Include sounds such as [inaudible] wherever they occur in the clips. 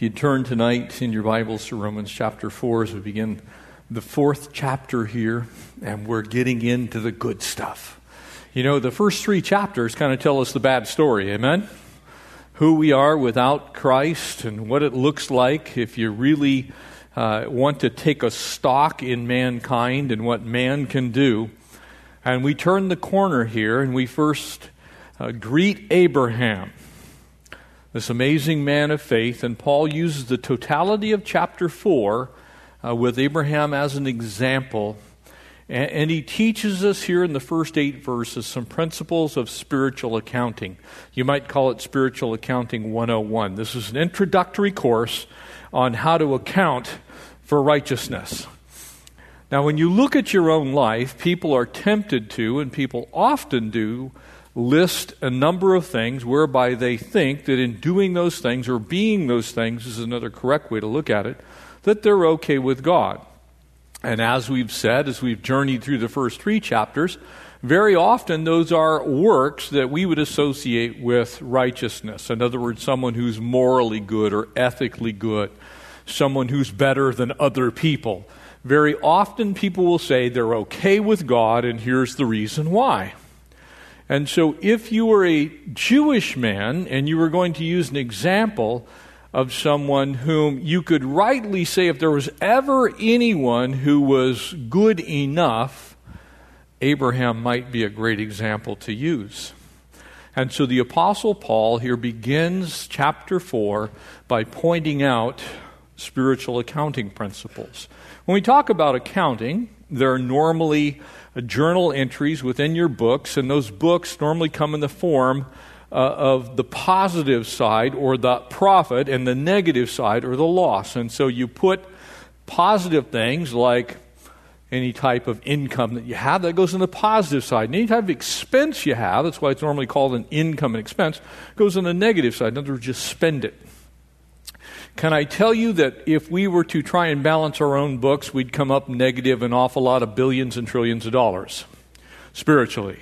If you turn tonight in your Bibles to Romans chapter 4 as we begin the fourth chapter here, and we're getting into the good stuff. You know, the first three chapters kind of tell us the bad story, amen? Who we are without Christ and what it looks like if you really uh, want to take a stock in mankind and what man can do. And we turn the corner here and we first uh, greet Abraham this amazing man of faith, and Paul uses the totality of chapter 4 uh, with Abraham as an example. And, and, he teaches us here in the first eight verses some principles of spiritual accounting. You might call it Spiritual Accounting 101. This is an introductory course on how to account for righteousness. Now, when you look at your own life, people are tempted to, and people often do, list a number of things whereby they think that in doing those things or being those things is another correct way to look at it, that they're okay with God. And as we've said, as we've journeyed through the first three chapters, very often those are works that we would associate with righteousness. In other words, someone who's morally good or ethically good, someone who's better than other people. Very often people will say they're okay with God, and here's the reason why. And so, if you were a Jewish man and you were going to use an example of someone whom you could rightly say, if there was ever anyone who was good enough, Abraham might be a great example to use. And so the Apostle Paul here begins chapter 4 by pointing out spiritual accounting principles. When we talk about accounting, there are normally journal entries within your books, and those books normally come in the form uh, of the positive side or the profit and the negative side or the loss. And so you put positive things like any type of income that you have, that goes in the positive side. And any type of expense you have, that's why it's normally called an income and expense, goes on the negative side. In other words, just spend it. Can I tell you that if we were to try and balance our own books, we'd come up negative an awful lot of billions and trillions of dollars spiritually?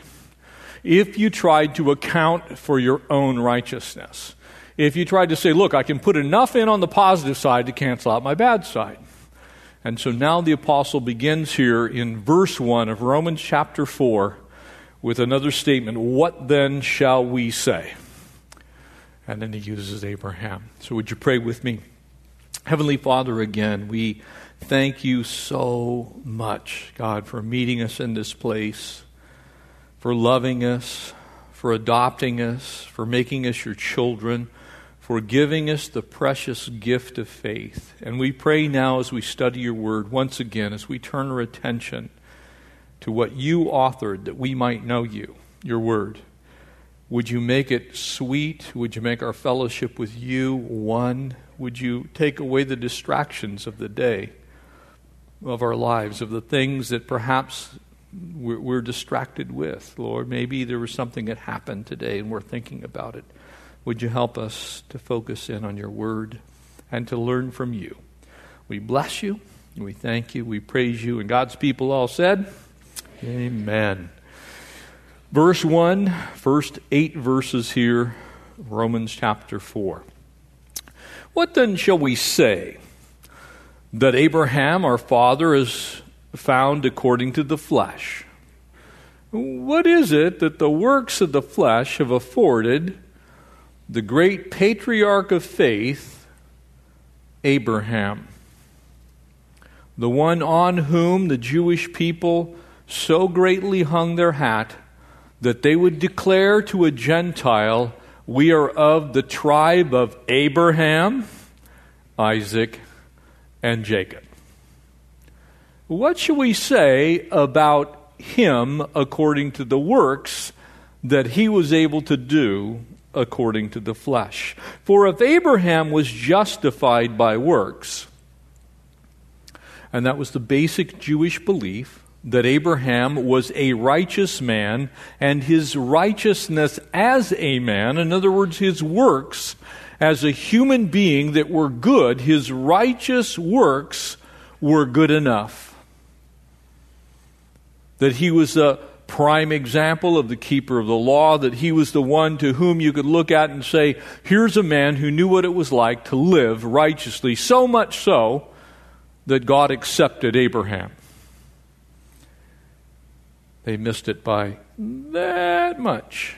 If you tried to account for your own righteousness, if you tried to say, look, I can put enough in on the positive side to cancel out my bad side. And so now the apostle begins here in verse 1 of Romans chapter 4 with another statement What then shall we say? And then he uses Abraham. So would you pray with me? Heavenly Father, again, we thank you so much, God, for meeting us in this place, for loving us, for adopting us, for making us your children, for giving us the precious gift of faith. And we pray now as we study your word once again, as we turn our attention to what you authored that we might know you, your word. Would you make it sweet? Would you make our fellowship with you one? Would you take away the distractions of the day, of our lives, of the things that perhaps we're, distracted with? Lord, maybe there was something that happened today and we're thinking about it. Would you help us to focus in on your word and to learn from you? We bless you. We thank you. We praise you. And God's people all said, Amen. Verse 1, first eight verses here, Romans chapter 4. What then shall we say? That Abraham, our father, is found according to the flesh. What is it that the works of the flesh have afforded the great patriarch of faith, Abraham? The one on whom the Jewish people so greatly hung their hat that they would declare to a Gentile, We are of the tribe of Abraham, Isaac, and Jacob. What shall we say about him according to the works that he was able to do according to the flesh? For if Abraham was justified by works, and that was the basic Jewish belief, that Abraham was a righteous man, and his righteousness as a man, in other words, his works as a human being that were good, his righteous works were good enough. That he was a prime example of the keeper of the law, that he was the one to whom you could look at and say, here's a man who knew what it was like to live righteously, so much so that God accepted Abraham. They missed it by that much.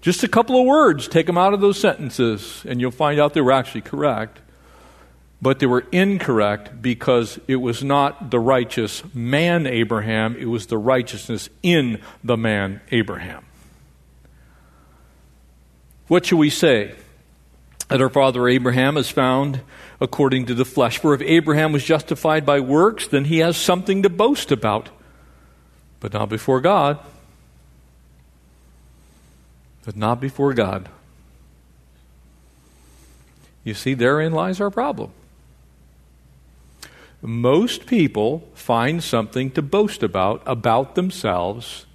Just a couple of words, take them out of those sentences, and you'll find out they were actually correct. But they were incorrect because it was not the righteous man Abraham, it was the righteousness in the man Abraham. What shall we say? That our father Abraham is found according to the flesh. For if Abraham was justified by works, then he has something to boast about, but not before God but not before God. You see, therein lies our problem. Most people find something to boast about, about themselves.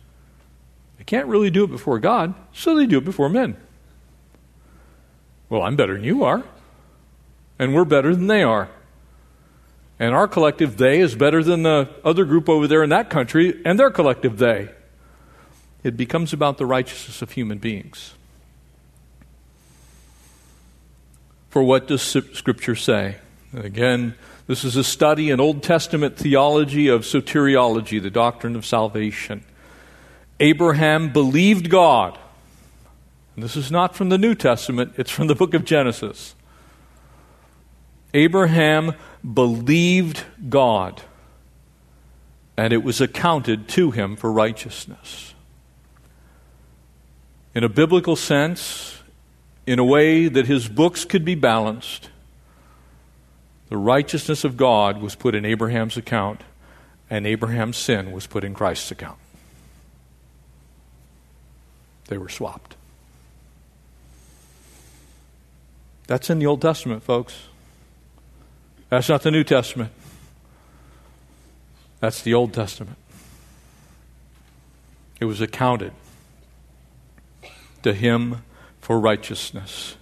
They can't really do it before God, so they do it before men. Well, I'm better than you are, and we're better than they are. And our collective they is better than the other group over there in that country and their collective they. It becomes about the righteousness of human beings. For what does Scripture say? Again, this is a study in Old Testament theology of soteriology, the doctrine of salvation. Abraham believed God. And this is not from the New Testament, it's from the book of Genesis. Abraham believed God, and it was accounted to him for righteousness in a biblical sense, in a way that his books could be balanced, the righteousness of God was put in Abraham's account, and Abraham's sin was put in Christ's account. They were swapped. That's in the Old Testament, folks. That's not the New Testament. That's the Old Testament. It was accounted to him for righteousness.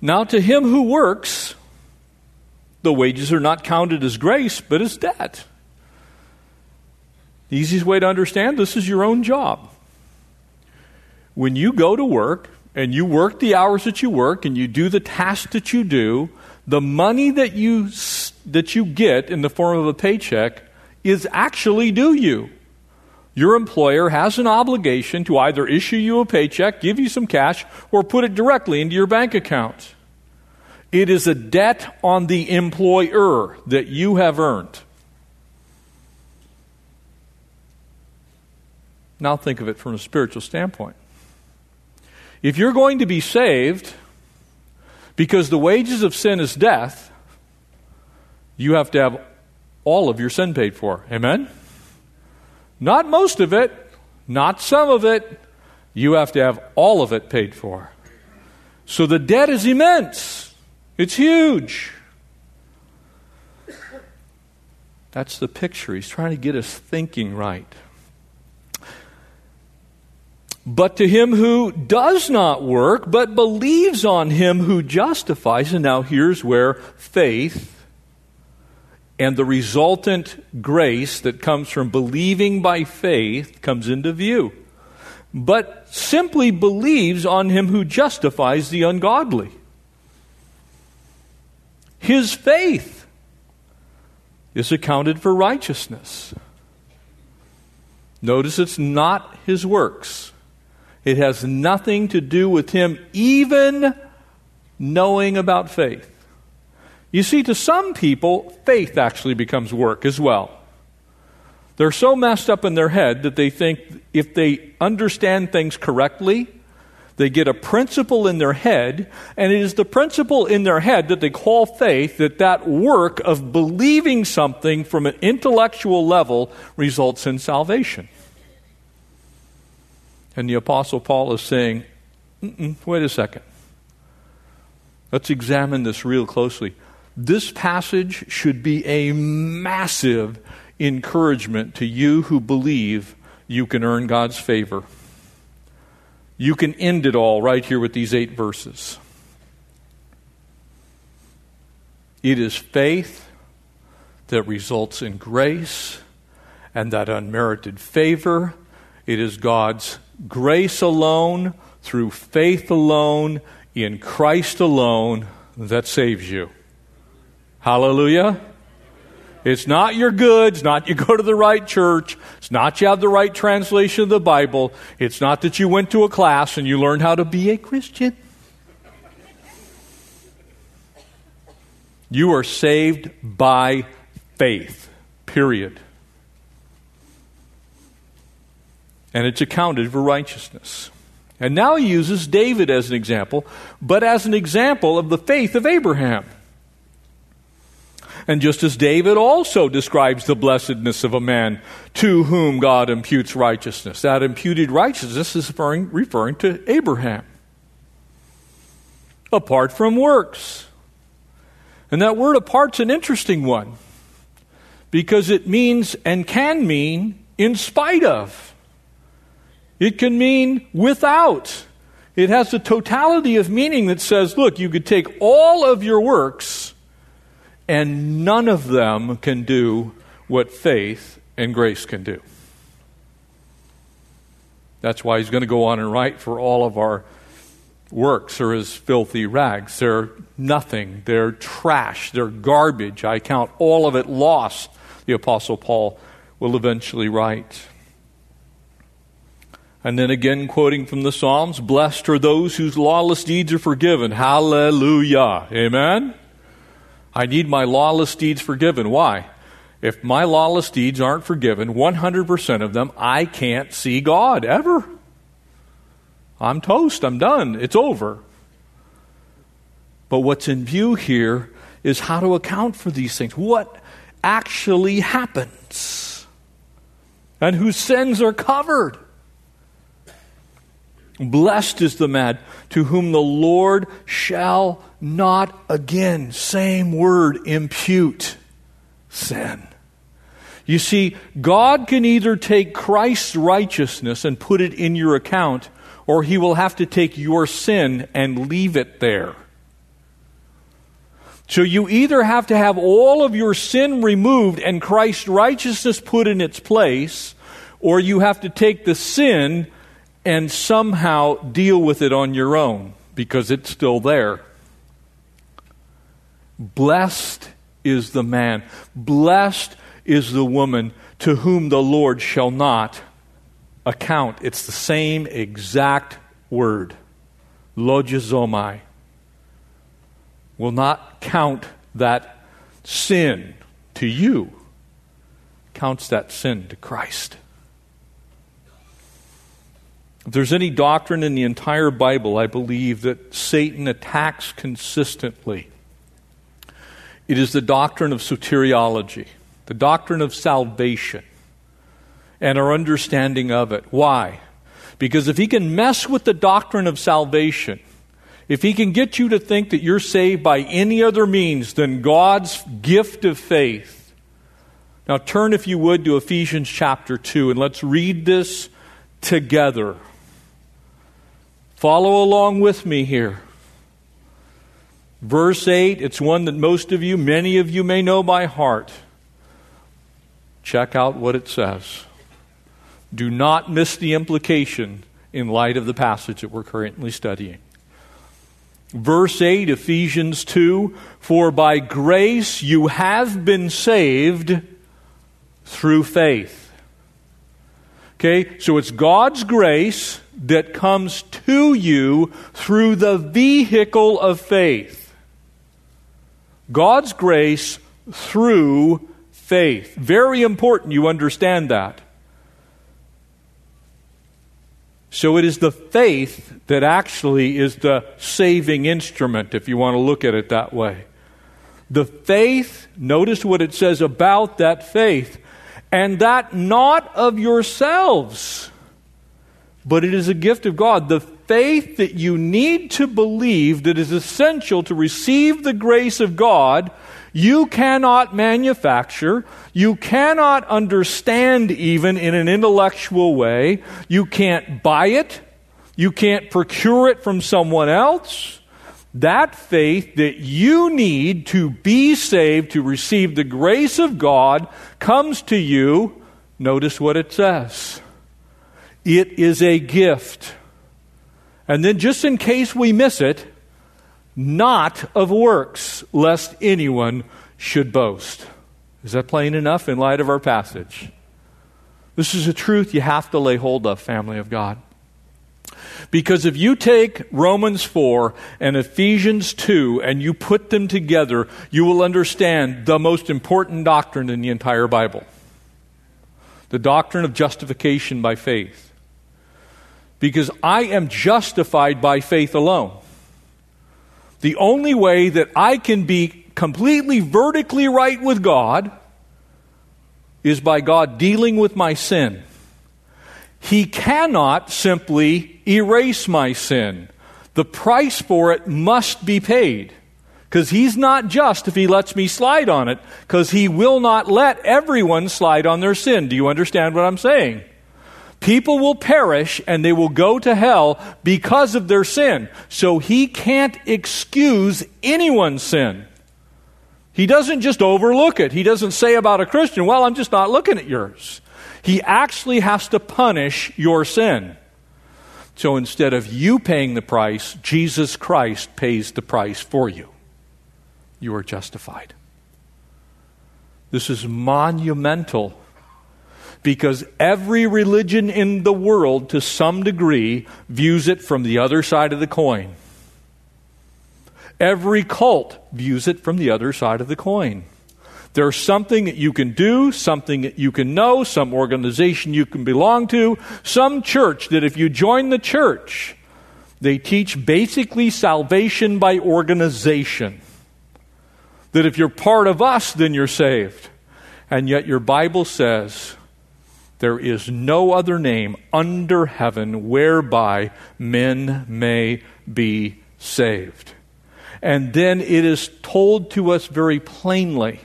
Now, to him who works, the wages are not counted as grace, but as debt. The easiest way to understand this is your own job. When you go to work and you work the hours that you work and you do the tasks that you do, the money that you, that you get in the form of a paycheck is actually due you your employer has an obligation to either issue you a paycheck, give you some cash, or put it directly into your bank account. It is a debt on the employer that you have earned. Now think of it from a spiritual standpoint. If you're going to be saved because the wages of sin is death, you have to have all of your sin paid for. Amen? Not most of it, not some of it. You have to have all of it paid for. So the debt is immense, it's huge. That's the picture. He's trying to get us thinking right. But to him who does not work, but believes on him who justifies, and now here's where faith and the resultant grace that comes from believing by faith comes into view. But simply believes on him who justifies the ungodly. His faith is accounted for righteousness. Notice it's not his works. It has nothing to do with him even knowing about faith. You see, to some people, faith actually becomes work as well. They're so messed up in their head that they think if they understand things correctly, they get a principle in their head, and it is the principle in their head that they call faith that that work of believing something from an intellectual level results in salvation. And the Apostle Paul is saying, wait a second. Let's examine this real closely. This passage should be a massive encouragement to you who believe you can earn God's favor. You can end it all right here with these eight verses. It is faith that results in grace, and that unmerited favor. It is God's grace alone, through faith alone, in Christ alone, that saves you. Hallelujah. It's not your goods, not you [laughs] go to the right church, it's not you have the right translation of the Bible, it's not that you went to a class and you learned how to be a Christian. You are saved by faith, period. And it's accounted for righteousness. And now he uses David as an example, but as an example of the faith of Abraham. And just as David also describes the blessedness of a man to whom God imputes righteousness, that imputed righteousness is referring, referring to Abraham. Apart from works. And that word apart's an interesting one because it means and can mean in spite of. It can mean without. It has a totality of meaning that says, look, you could take all of your works and none of them can do what faith and grace can do. That's why he's going to go on and write for all of our works are as filthy rags. They're nothing. They're trash. They're garbage. I count all of it lost, the Apostle Paul will eventually write. And then again, quoting from the Psalms, blessed are those whose lawless deeds are forgiven. Hallelujah. Amen? I need my lawless deeds forgiven. Why? If my lawless deeds aren't forgiven, 100% of them, I can't see God ever. I'm toast. I'm done. It's over. But what's in view here is how to account for these things. What actually happens? And whose sins are covered? Blessed is the man to whom the Lord shall not again, same word, impute sin. You see, God can either take Christ's righteousness and put it in your account, or he will have to take your sin and leave it there. So you either have to have all of your sin removed and Christ's righteousness put in its place, or you have to take the sin and somehow deal with it on your own because it's still there. Blessed is the man, blessed is the woman to whom the Lord shall not account. It's the same exact word. Logizomai. Will not count that sin to you, counts that sin to Christ. If there's any doctrine in the entire Bible, I believe, that Satan attacks consistently, it is the doctrine of soteriology, the doctrine of salvation, and our understanding of it. Why? Because if he can mess with the doctrine of salvation, if he can get you to think that you're saved by any other means than God's gift of faith, now turn, if you would, to Ephesians chapter 2, and let's read this together. Follow along with me here. Verse 8, it's one that most of you, many of you may know by heart. Check out what it says. Do not miss the implication in light of the passage that we're currently studying. Verse 8, Ephesians 2 For by grace you have been saved through faith. Okay, so it's God's grace that comes to you through the vehicle of faith. God's grace through faith. Very important you understand that. So it is the faith that actually is the saving instrument, if you want to look at it that way. The faith, notice what it says about that faith, and that not of yourselves but it is a gift of God. The faith that you need to believe that is essential to receive the grace of God, you cannot manufacture. You cannot understand even in an intellectual way. You can't buy it. You can't procure it from someone else. That faith that you need to be saved, to receive the grace of God, comes to you Notice what it says it is a gift. And then, just in case we miss it, not of works, lest anyone should boast. Is that plain enough in light of our passage? This is a truth you have to lay hold of, family of God. Because if you take Romans 4 and Ephesians 2 and you put them together, you will understand the most important doctrine in the entire Bible the doctrine of justification by faith. Because I am justified by faith alone. The only way that I can be completely vertically right with God is by God dealing with my sin. He cannot simply erase my sin. The price for it must be paid. Because he's not just if he lets me slide on it, because he will not let everyone slide on their sin. Do you understand what I'm saying? People will perish and they will go to hell because of their sin. So he can't excuse anyone's sin. He doesn't just overlook it. He doesn't say about a Christian, well, I'm just not looking at yours. He actually has to punish your sin. So instead of you paying the price, Jesus Christ pays the price for you. You are justified. This is monumental because every religion in the world, to some degree, views it from the other side of the coin. Every cult views it from the other side of the coin. There's something that you can do, something that you can know, some organization you can belong to, some church that if you join the church, they teach basically salvation by organization. That if you're part of us, then you're saved. And yet your Bible says there is no other name under heaven whereby men may be saved. And then it is told to us very plainly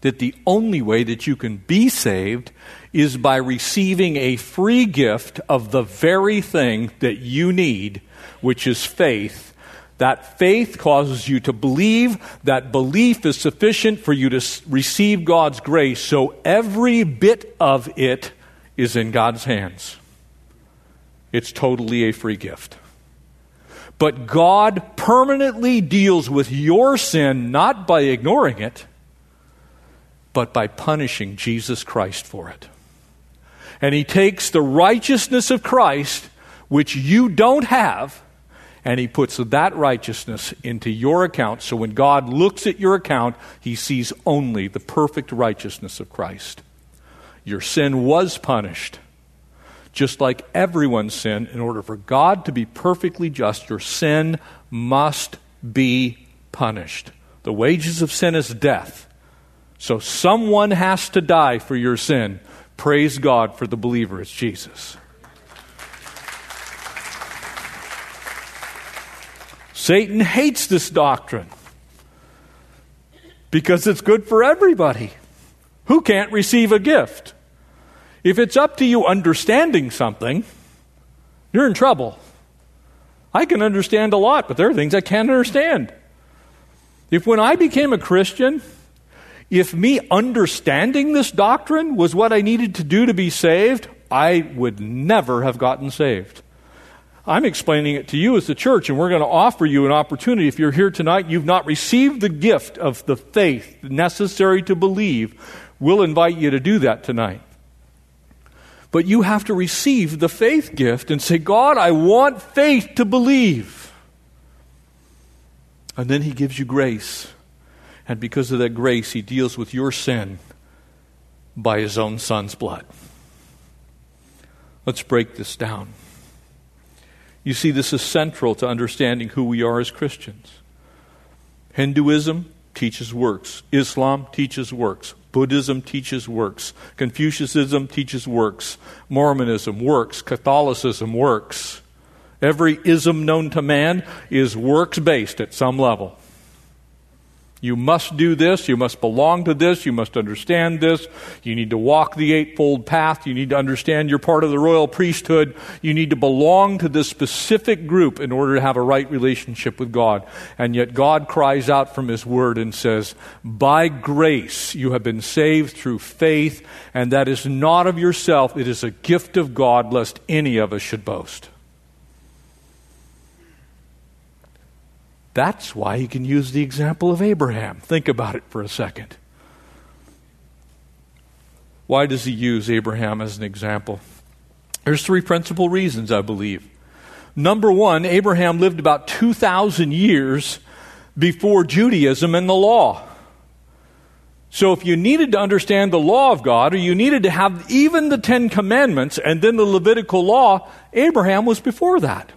that the only way that you can be saved is by receiving a free gift of the very thing that you need, which is faith. That faith causes you to believe. That belief is sufficient for you to receive God's grace. So every bit of it is in God's hands. It's totally a free gift. But God permanently deals with your sin not by ignoring it but by punishing Jesus Christ for it. And he takes the righteousness of Christ, which you don't have, and he puts that righteousness into your account. So when God looks at your account, he sees only the perfect righteousness of Christ. Your sin was punished. Just like everyone's sin, in order for God to be perfectly just, your sin must be punished. The wages of sin is death. So someone has to die for your sin. Praise God for the believer, it's Jesus. Satan hates this doctrine because it's good for everybody. Who can't receive a gift? If it's up to you understanding something, you're in trouble. I can understand a lot, but there are things I can't understand. If when I became a Christian, if me understanding this doctrine was what I needed to do to be saved, I would never have gotten saved. I'm explaining it to you as the church, and we're going to offer you an opportunity. If you're here tonight, you've not received the gift of the faith necessary to believe, we'll invite you to do that tonight. But you have to receive the faith gift and say, God, I want faith to believe. And then He gives you grace. And because of that grace, he deals with your sin by his own son's blood. Let's break this down. You see, this is central to understanding who we are as Christians. Hinduism teaches works, Islam teaches works, Buddhism teaches works, Confucianism teaches works, Mormonism works, Catholicism works. Every ism known to man is works based at some level. You must do this. You must belong to this. You must understand this. You need to walk the eightfold path. You need to understand you're part of the royal priesthood. You need to belong to this specific group in order to have a right relationship with God. And yet God cries out from His Word and says, By grace you have been saved through faith, and that is not of yourself. It is a gift of God, lest any of us should boast. That's why he can use the example of Abraham. Think about it for a second. Why does he use Abraham as an example? There's three principal reasons, I believe. Number one, Abraham lived about 2,000 years before Judaism and the law. So, if you needed to understand the law of God, or you needed to have even the Ten Commandments and then the Levitical law, Abraham was before that.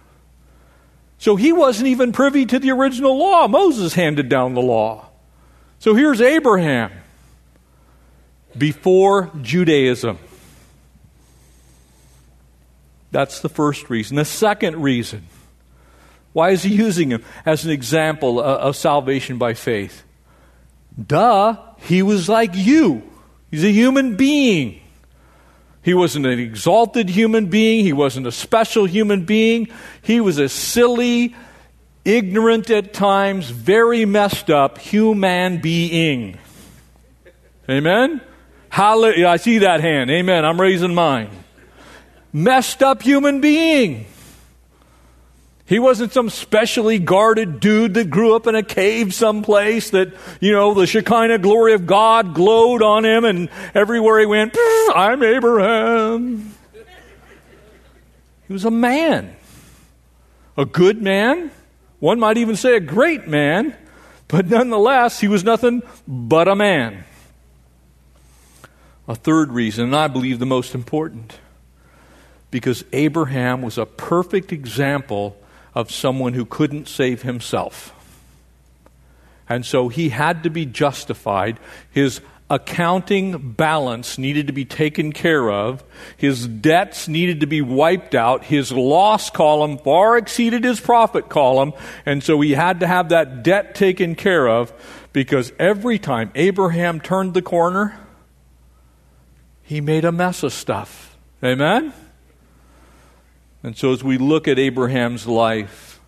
So he wasn't even privy to the original law. Moses handed down the law. So here's Abraham before Judaism. That's the first reason. The second reason why is he using him as an example of salvation by faith? Duh, he was like you. He's a human being. He wasn't an exalted human being. He wasn't a special human being. He was a silly, ignorant at times, very messed up human being. Amen? Hallelujah. I see that hand. Amen. I'm raising mine. Messed up human being. He wasn't some specially guarded dude that grew up in a cave someplace that, you know, the Shekinah glory of God glowed on him and everywhere he went, I'm Abraham. He was a man. A good man. One might even say a great man. But nonetheless, he was nothing but a man. A third reason, and I believe the most important, because Abraham was a perfect example of someone who couldn't save himself. And so he had to be justified. His accounting balance needed to be taken care of. His debts needed to be wiped out. His loss column far exceeded his profit column. And so he had to have that debt taken care of because every time Abraham turned the corner, he made a mess of stuff. Amen? And so, as we look at Abraham's life,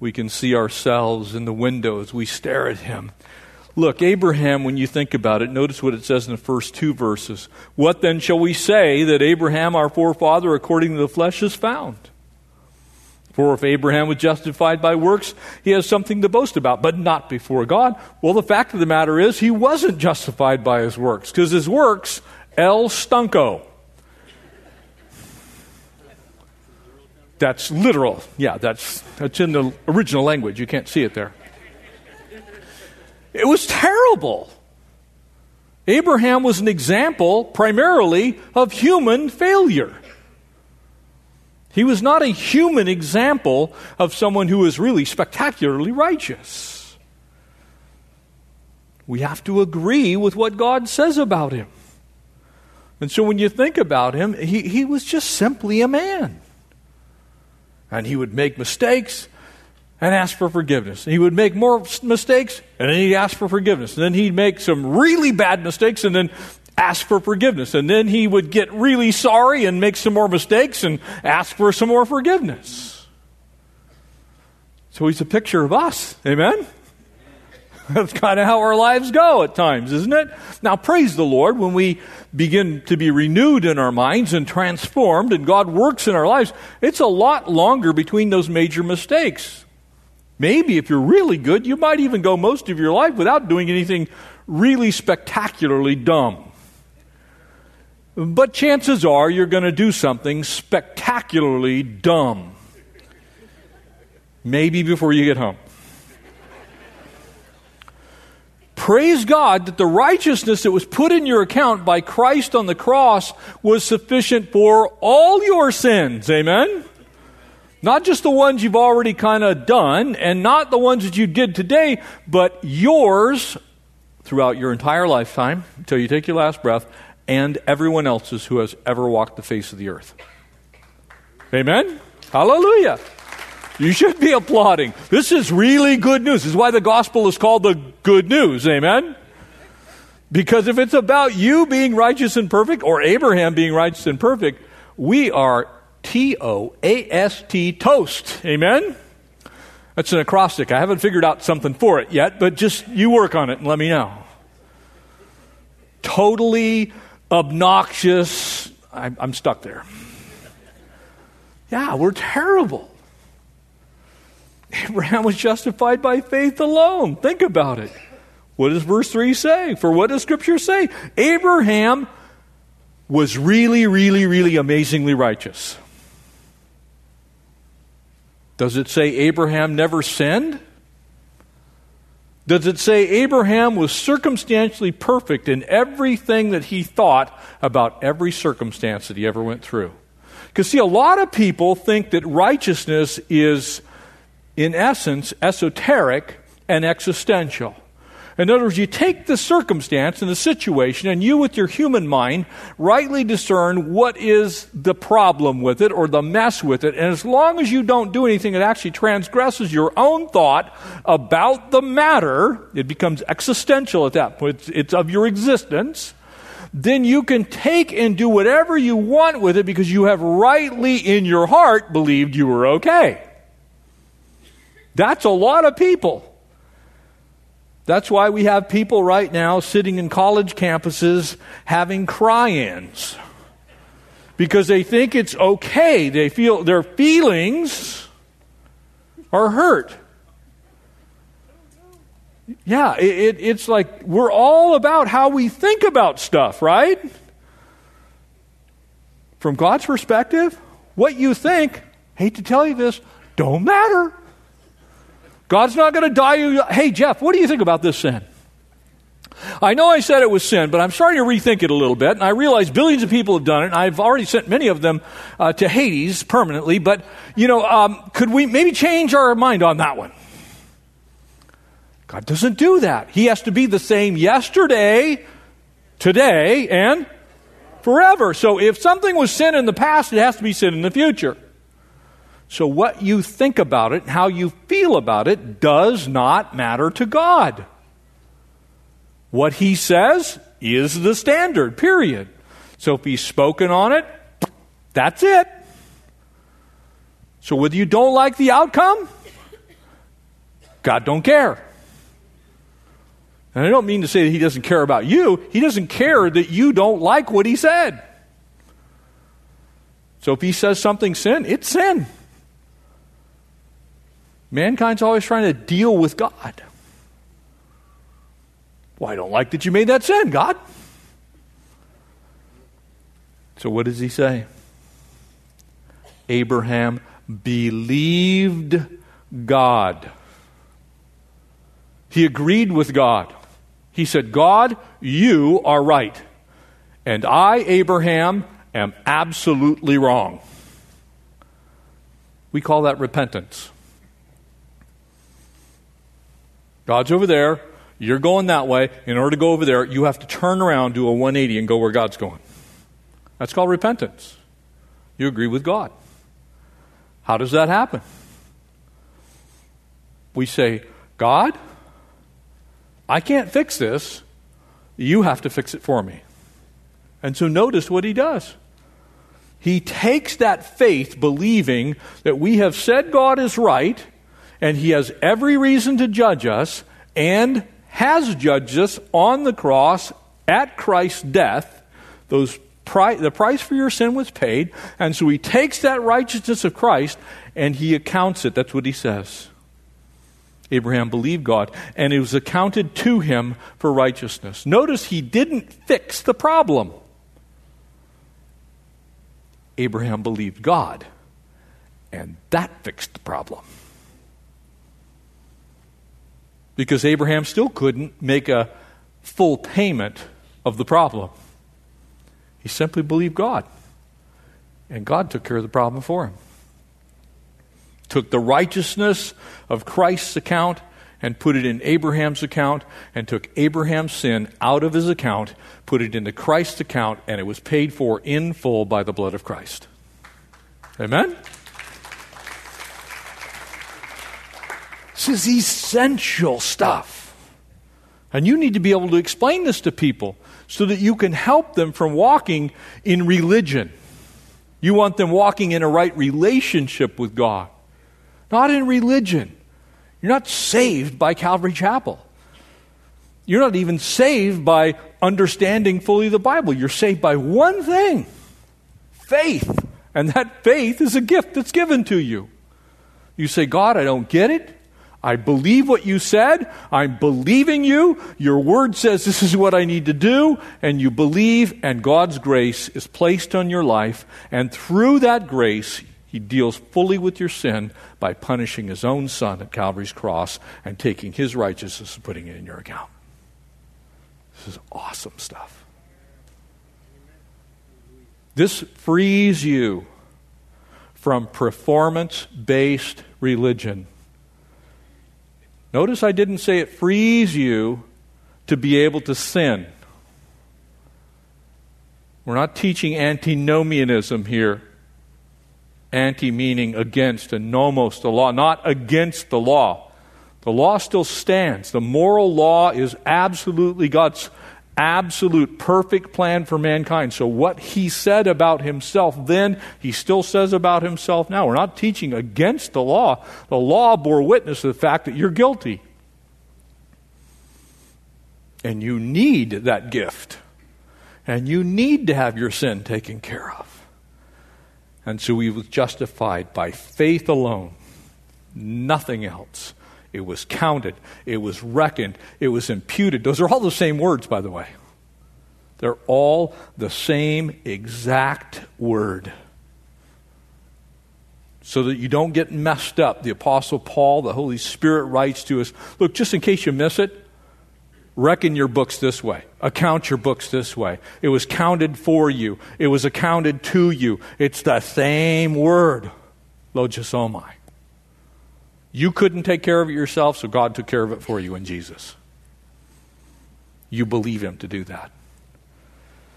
we can see ourselves in the window as we stare at him. Look, Abraham, when you think about it, notice what it says in the first two verses. What then shall we say that Abraham, our forefather, according to the flesh, is found? For if Abraham was justified by works, he has something to boast about, but not before God. Well, the fact of the matter is, he wasn't justified by his works, because his works, El Stunko. That's literal. Yeah, that's, that's in the original language. You can't see it there. It was terrible. Abraham was an example primarily of human failure. He was not a human example of someone who was really spectacularly righteous. We have to agree with what God says about him. And so when you think about him, he, he was just simply a man. And he would make mistakes and ask for forgiveness. He would make more mistakes and then he'd ask for forgiveness. And then he'd make some really bad mistakes and then ask for forgiveness. And then he would get really sorry and make some more mistakes and ask for some more forgiveness. So he's a picture of us. Amen? [laughs] That's kind of how our lives go at times, isn't it? Now, praise the Lord when we begin to be renewed in our minds and transformed, and God works in our lives. It's a lot longer between those major mistakes. Maybe if you're really good, you might even go most of your life without doing anything really spectacularly dumb. But chances are you're going to do something spectacularly dumb. Maybe before you get home. Praise God that the righteousness that was put in your account by Christ on the cross was sufficient for all your sins. Amen? Not just the ones you've already kind of done, and not the ones that you did today, but yours throughout your entire lifetime until you take your last breath, and everyone else's who has ever walked the face of the earth. Amen? Hallelujah. You should be applauding. This is really good news. This is why the gospel is called the good news. Amen? Because if it's about you being righteous and perfect, or Abraham being righteous and perfect, we are T O A S T toast. Amen? That's an acrostic. I haven't figured out something for it yet, but just you work on it and let me know. Totally obnoxious. I'm, I'm stuck there. Yeah, we're terrible. [laughs] Abraham was justified by faith alone. Think about it. What does verse 3 say? For what does Scripture say? Abraham was really, really, really amazingly righteous. Does it say Abraham never sinned? Does it say Abraham was circumstantially perfect in everything that he thought about every circumstance that he ever went through? Because, see, a lot of people think that righteousness is, in essence, esoteric and existential. In other words, you take the circumstance and the situation, and you, with your human mind, rightly discern what is the problem with it or the mess with it. And as long as you don't do anything that actually transgresses your own thought about the matter, it becomes existential at that point. It's, it's of your existence. Then you can take and do whatever you want with it because you have rightly in your heart believed you were okay. That's a lot of people. That's why we have people right now sitting in college campuses having cry ins. Because they think it's okay. They feel their feelings are hurt. Yeah, it, it, it's like we're all about how we think about stuff, right? From God's perspective, what you think, hate to tell you this, don't matter. God's not going to die you. Hey, Jeff, what do you think about this sin? I know I said it was sin, but I'm starting to rethink it a little bit, and I realize billions of people have done it, and I've already sent many of them uh, to Hades permanently, but, you know, um, could we maybe change our mind on that one? God doesn't do that. He has to be the same yesterday, today, and forever. So if something was sin in the past, it has to be sin in the future. So, what you think about it, how you feel about it, does not matter to God. What He says is the standard, period. So, if He's spoken on it, that's it. So, whether you don't like the outcome, God don't care. And I don't mean to say that He doesn't care about you, He doesn't care that you don't like what He said. So, if He says something sin, it's sin. Mankind's always trying to deal with God. Well, I don't like that you made that sin, God. So, what does he say? Abraham believed God. He agreed with God. He said, God, you are right. And I, Abraham, am absolutely wrong. We call that repentance. God's over there. You're going that way. In order to go over there, you have to turn around, do a 180, and go where God's going. That's called repentance. You agree with God. How does that happen? We say, God, I can't fix this. You have to fix it for me. And so notice what he does. He takes that faith, believing that we have said God is right, and he has every reason to judge us and has judged us on the cross at Christ's death. Those pri- the price for your sin was paid, and so he takes that righteousness of Christ and he accounts it. That's what he says. Abraham believed God, and it was accounted to him for righteousness. Notice he didn't fix the problem. Abraham believed God, and that fixed the problem because Abraham still couldn't make a full payment of the problem. He simply believed God, and God took care of the problem for him. Took the righteousness of Christ's account and put it in Abraham's account, and took Abraham's sin out of his account, put it into Christ's account, and it was paid for in full by the blood of Christ. Amen? This is essential stuff. And you need to be able to explain this to people so that you can help them from walking in religion. You want them walking in a right relationship with God, not in religion. You're not saved by Calvary Chapel. You're not even saved by understanding fully the Bible. You're saved by one thing faith. And that faith is a gift that's given to you. You say, God, I don't get it. I believe what you said. I'm believing you. Your word says this is what I need to do. And you believe, and God's grace is placed on your life. And through that grace, He deals fully with your sin by punishing His own Son at Calvary's cross and taking His righteousness and putting it in your account. This is awesome stuff. This frees you from performance based religion. Notice I didn't say it frees you to be able to sin. We're not teaching antinomianism here. Anti meaning against, and nomos, the law, not against the law. The law still stands. The moral law is absolutely God's absolute perfect plan for mankind. So, what he said about himself then, he still says about himself now. We're not teaching against the law. The law bore witness to the fact that you're guilty. And you need that gift. And you need to have your sin taken care of. And so he was justified by faith alone, nothing else. It was counted. It was reckoned. It was imputed. Those are all the same words, by the way. They're all the same exact word. So that you don't get messed up, the Apostle Paul, the Holy Spirit writes to us look, just in case you miss it, reckon your books this way, account your books this way. It was counted for you, it was accounted to you. It's the same word, logizomai. You couldn't take care of it yourself, so God took care of it for you in Jesus. You believe Him to do that.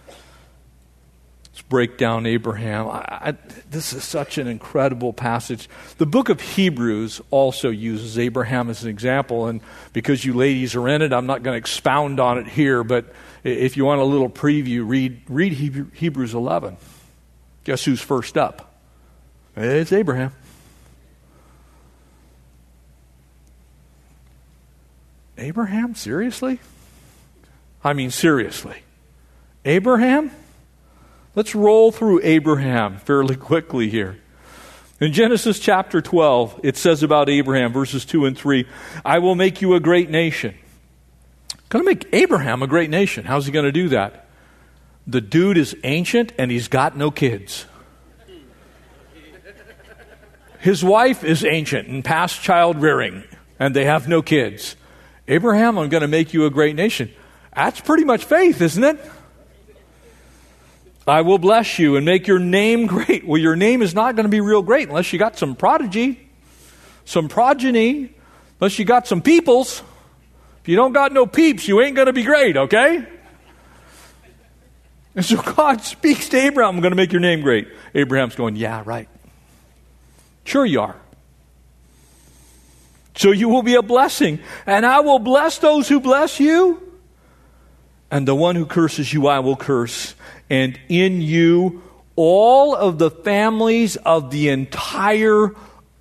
Let's break down Abraham. I, I, this is such an incredible passage. The book of Hebrews also uses Abraham as an example, and because you ladies are in it, I'm not going to expound on it here, but if you want a little preview, read, read Hebrews 11. Guess who's first up? It's Abraham. Abraham? Seriously? I mean, seriously. Abraham? Let's roll through Abraham fairly [laughs] quickly here. In Genesis chapter 12, it says about Abraham, verses 2 and 3, I will make you a great nation. Going to make Abraham a great nation. How's he going to do that? The dude is ancient and he's got no kids. His wife is ancient and past child rearing, and they have no kids. Abraham, I'm going to make you a great nation. That's pretty much faith, isn't it? I will bless you and make your name great. Well, your name is not going to be real great unless you got some prodigy, some progeny, unless you got some peoples. If you don't got no peeps, you ain't going to be great, okay? And so God speaks to Abraham, I'm going to make your name great. Abraham's going, Yeah, right. Sure you are. So you will be a blessing. And I will bless those who bless you. And the one who curses you, I will curse. And in you, all of the families of the entire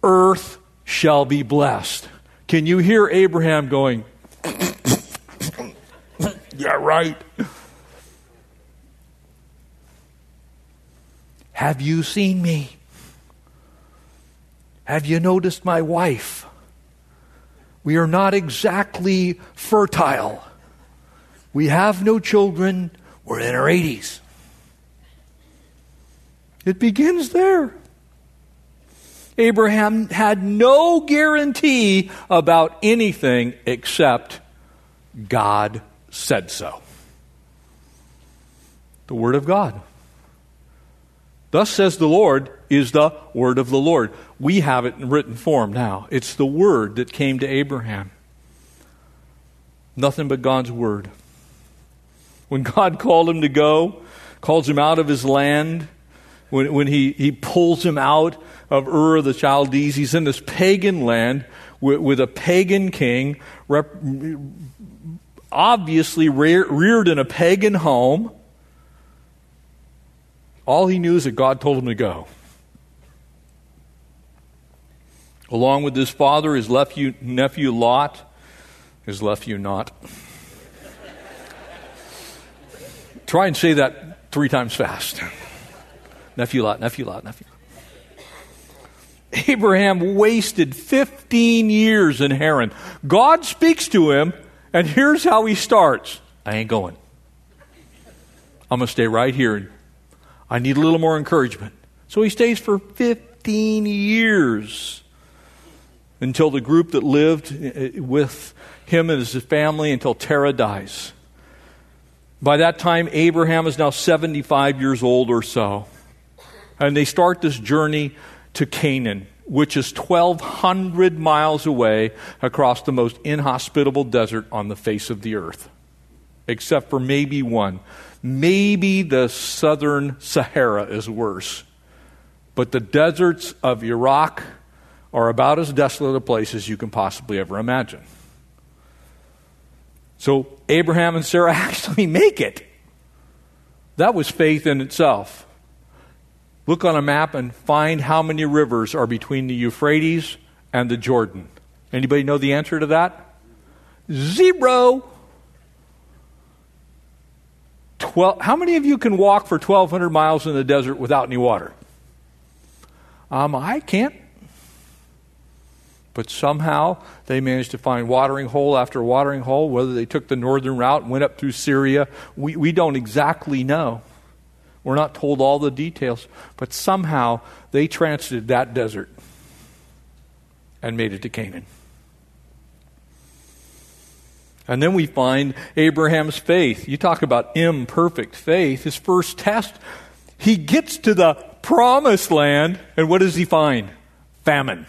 earth shall be blessed. Can you hear Abraham going, [coughs] Yeah, right. Have you seen me? Have you noticed my wife? We are not exactly fertile. We have no children. We're in our 80s. It begins there. Abraham had no guarantee about anything except God said so. The Word of God. Thus says the Lord is the word of the Lord. We have it in written form now. It's the word that came to Abraham. Nothing but God's word. When God [laughs] called him to go, calls him out of his land, when, when he, he pulls him out of Ur of the Chaldees, he's in this pagan land with, with a pagan king, rep, obviously reared in a pagan home. All he knew is that God told him to go. Along with his father, his nephew, nephew Lot, his nephew not. Try and say that three times fast. nephew Lot, nephew Lot, nephew. Abraham wasted 15 years in Haran. God speaks to him, and here's how he starts I ain't going. I'm going to stay right here. I need a little more encouragement. So he stays for 15 years until the group that lived uh, with him and his family until Terah dies. By that time, Abraham is now 75 years old or so. And they start this journey to Canaan, which is 1,200 miles away across the most inhospitable desert on the face of the earth, except for maybe one. Maybe the southern Sahara is worse. But the deserts of Iraq are about as desolate a place as you can possibly ever imagine. So Abraham and Sarah [laughs] actually make it. That was faith in itself. Look on a map and find how many rivers are between the Euphrates and the Jordan. Anybody know the answer to that? Zero. Twelve, how many of you can walk for 1,200 miles in the desert without any water? Um, I can't. But somehow they managed to find watering hole after watering hole. Whether they took the northern route and went up through Syria, we, we don't exactly know. We're not told all the details, but somehow they transited that desert and made it to Canaan. And then we find Abraham's faith. You talk about imperfect faith. His first test, he gets to the promised land, and what does he find? Famine.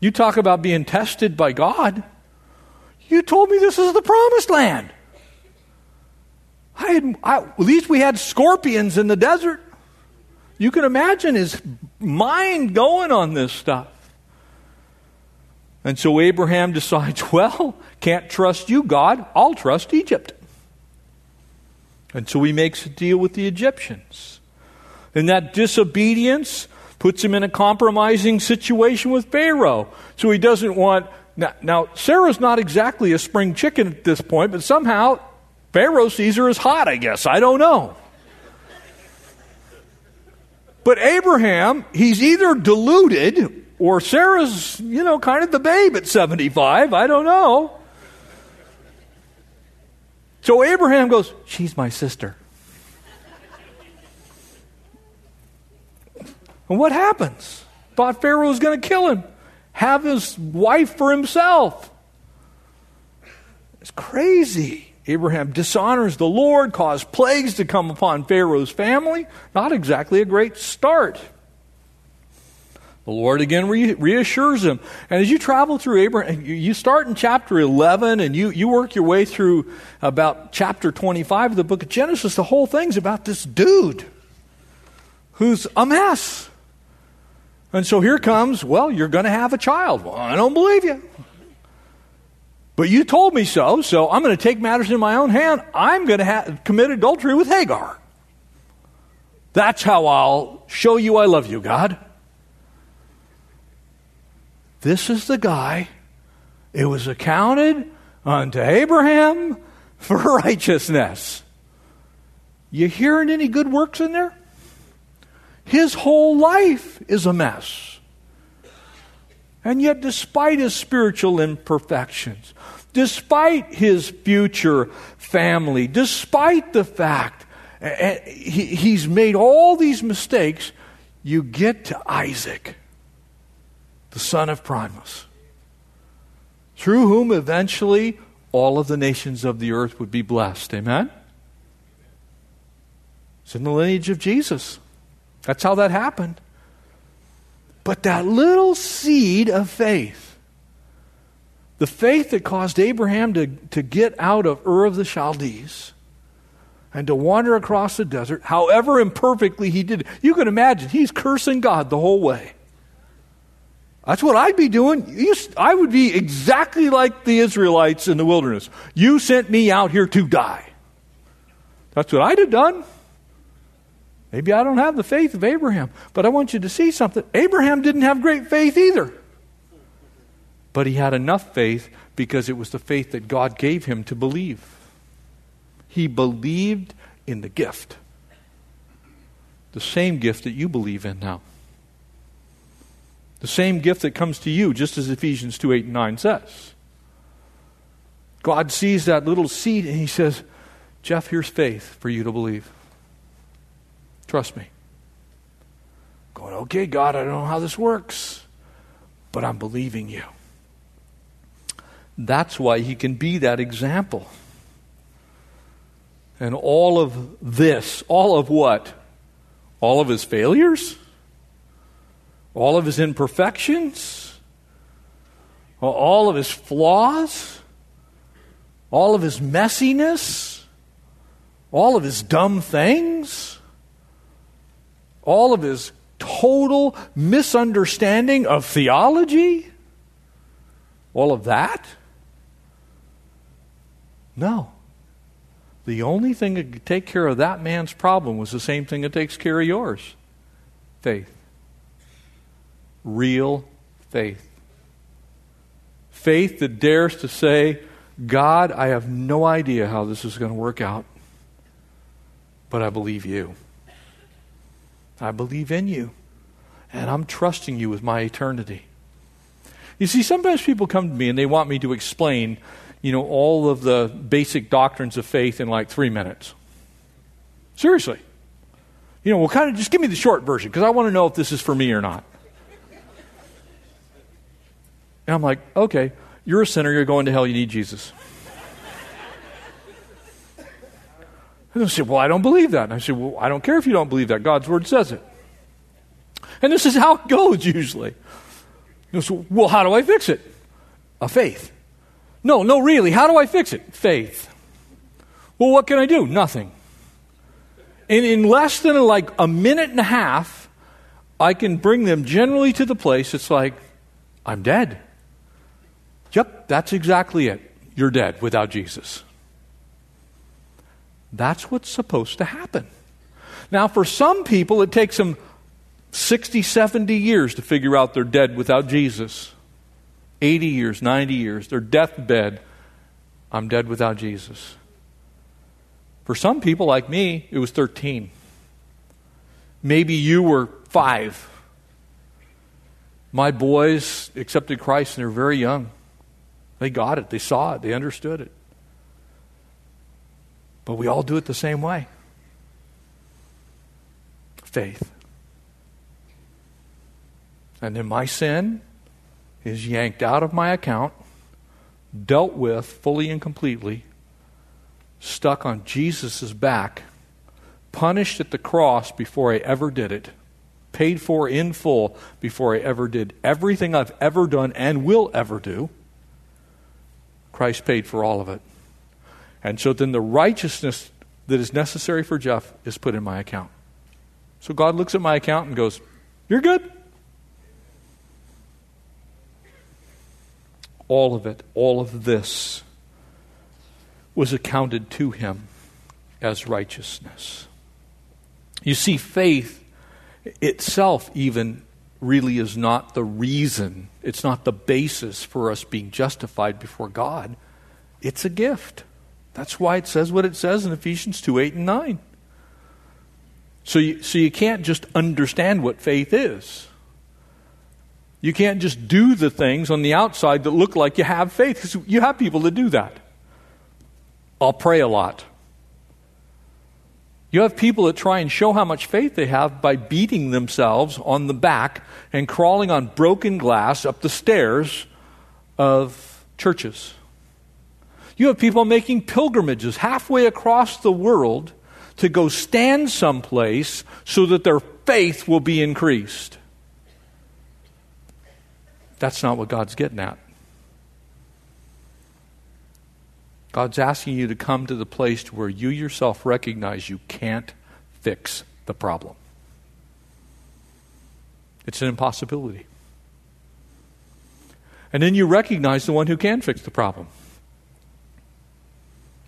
You talk about being tested by God. You told me this is the promised land. I had, I, at least we had scorpions in the desert. You can imagine his mind going on this stuff. And so Abraham [laughs] decides, well, can't trust you, God. I'll trust Egypt. And so he makes a deal with the Egyptians. And that disobedience puts him in a compromising situation with Pharaoh. So he doesn't want. Now, now Sarah's not exactly a spring chicken at this point, but somehow Pharaoh sees her as hot, I guess. I don't know. But Abraham, he's either deluded or Sarah's, you know, kind of the babe at 75. I don't know. So Abraham goes, She's my sister. And what happens? Thought Pharaoh was going to kill him, have his wife for himself. It's crazy. Abraham dishonors the Lord, caused plagues to come upon Pharaoh's family. Not exactly a great start. The Lord again re- reassures him. And as you travel through Abraham, you start in chapter 11 and you, you work your way through about chapter 25 of the book of Genesis. The whole thing's about this dude who's a mess. And so here comes, well, you're going to have a child. Well, I don't believe you. But you told me so, so I'm going to take matters in my own hand. I'm going to ha- commit adultery with Hagar. That's how I'll show you I love you, God. This is the guy. It was accounted unto Abraham [laughs] for righteousness. You hearing any good works in there? His whole life is a mess. And yet, despite his spiritual imperfections, despite his future family, despite the fact eh, eh, he's made all these mistakes, you get to Isaac, the son of promise, through whom eventually all of the nations of the earth would be blessed. Amen? It's in the lineage of Jesus. That's how that happened. But that little seed of faith, the faith that caused Abraham to, to get out of Ur of the Chaldees and to wander across the desert, however imperfectly he did, you can imagine he's cursing God the whole way. That's what I'd be doing. You, I would be exactly like the Israelites in the wilderness. You sent me out here to die. That's what I'd have done. Maybe I don't have the faith of Abraham, but I want you to see something. Abraham didn't have great faith either. But he had enough faith because it was the faith that God gave him to believe. He believed in the gift. The same gift that you believe in now. The same gift that comes to you, just as Ephesians 2 8 and 9 says. God sees that little seed and he says, Jeff, here's faith for you to believe. Trust me. Going, okay, God, I don't know how this works, but I'm believing you. That's why he can be that example. And all of this, all of what? All of his failures? All of his imperfections? All of his flaws? All of his messiness? All of his dumb things? All of his total misunderstanding of theology? All of that? No. The only thing that could take care of that man's problem was the same thing that takes care of yours faith. Real faith. Faith that dares to say, God, I have no idea how this is going to work out, but I believe you. I believe in you, and I'm trusting you with my eternity. You see, sometimes people come to me and they want me to explain you know, all of the basic doctrines of faith in like three minutes. Seriously. You know, well, kind of just give me the short version because I want to know if this is for me or not. And I'm like, okay, you're a sinner, you're going to hell, you need Jesus. And they well, I don't believe that. And I say, well, I don't care if you don't believe that. God's word says it. And this is how it goes usually. So, well, how do I fix it? A faith. No, no, really. How do I fix it? Faith. Well, what can I do? Nothing. And in less than like a minute and a half, I can bring them generally to the place it's like, I'm dead. Yep, that's exactly it. You're dead without Jesus. That's what's supposed to happen. Now, for some people, it takes them 60, 70 years to figure out they're dead without Jesus. 80 years, 90 years, their deathbed, I'm dead without Jesus. For some people like me, it was 13. Maybe you were five. My boys accepted Christ and they're very young. They got it, they saw it, they understood it. But we all do it the same way faith. And then my sin is yanked out of my account, dealt with fully and completely, stuck on Jesus' back, punished at the cross before I ever did it, paid for in full before I ever did everything I've ever done and will ever do. Christ paid for all of it. And so then the righteousness that is necessary for Jeff is put in my account. So God looks at my account and goes, You're good. all of it, all of this, was accounted to him as righteousness. You see, faith itself, even, really is not the reason, it's not the basis for us being justified before God. It's a gift. That's why it says what it says in Ephesians 2 8 and 9. So you, so you can't just understand what faith is. You can't just do the things on the outside that look like you have faith, because you have people that do that. I'll pray a lot. You have people that try and show how much faith they have by beating themselves on the back and crawling on broken glass up the stairs of churches. You have people making pilgrimages halfway across the world to go stand someplace so that their faith will be increased. That's not what God's getting at. God's asking you to come to the place where you yourself recognize you can't fix the problem. It's an impossibility. And then you recognize the one who can fix the problem.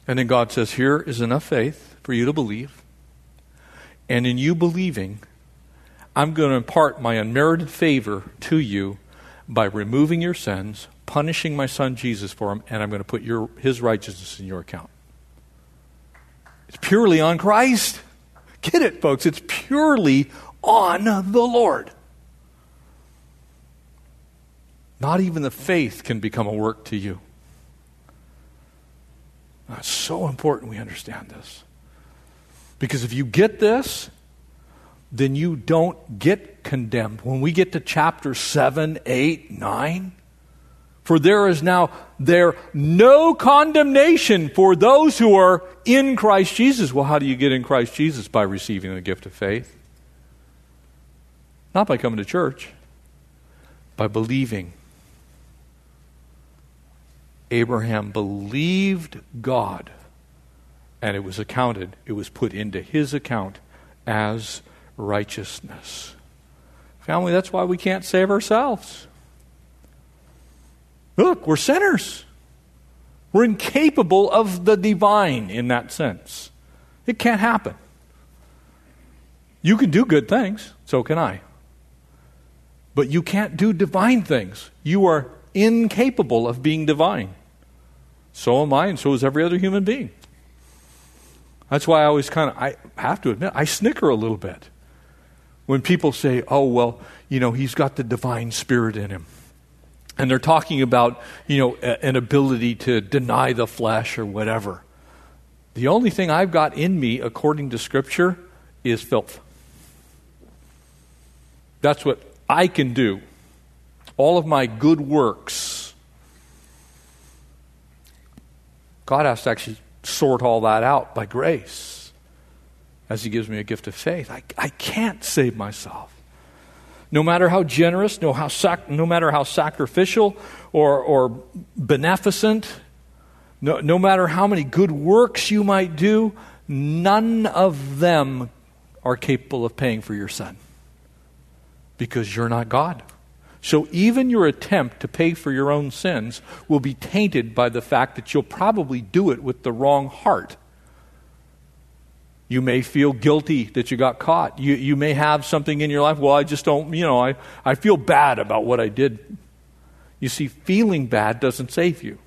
And then God says, Here is enough faith for you to believe. And in you believing, I'm going to impart my unmerited favor to you by removing your sins, punishing my son Jesus for him, and I'm going to put your, his righteousness in your account. It's purely on Christ. Get it, folks? It's purely on the Lord. Not even the faith can become a work to you. It's so important we understand this. Because if you get this, then you don't get condemned. When we get to chapter 7, 8, 9, for there is now there no condemnation for those who are in Christ Jesus. Well, how do you get in Christ Jesus? By receiving the gift of faith. Not by coming to church, by believing. Abraham believed God, and it was accounted, it was put into his account as righteousness. Family, that's why we can't save ourselves. Look, we're sinners. We're incapable of the divine in that sense. It can't happen. You can do good things, so can I. But you can't do divine things. You are incapable of being divine. So am I, and so is every other human being. That's why I always kind of, I have to admit, I snicker a little bit when people say, oh, well, you know, he's got the divine spirit in him and they're talking about you know an ability to deny the flesh or whatever. The only thing i've got in me according to scripture is filth. That's what i can do. All of my good works. God has to actually sort all that out by grace as he gives me a gift of faith. I, I can't save myself no matter how generous, no, how sac- no matter how sacrificial or, or beneficent, no, no matter how many good works you might do, none of them are capable of paying for your sin because you're not God. So even your attempt to pay for your own sins will be tainted by the fact that you'll probably do it with the wrong heart. You may feel guilty that you got caught. You, you may have something in your life, well, I just don't, you know, I, I feel bad about what I did. You see, feeling bad doesn't save you.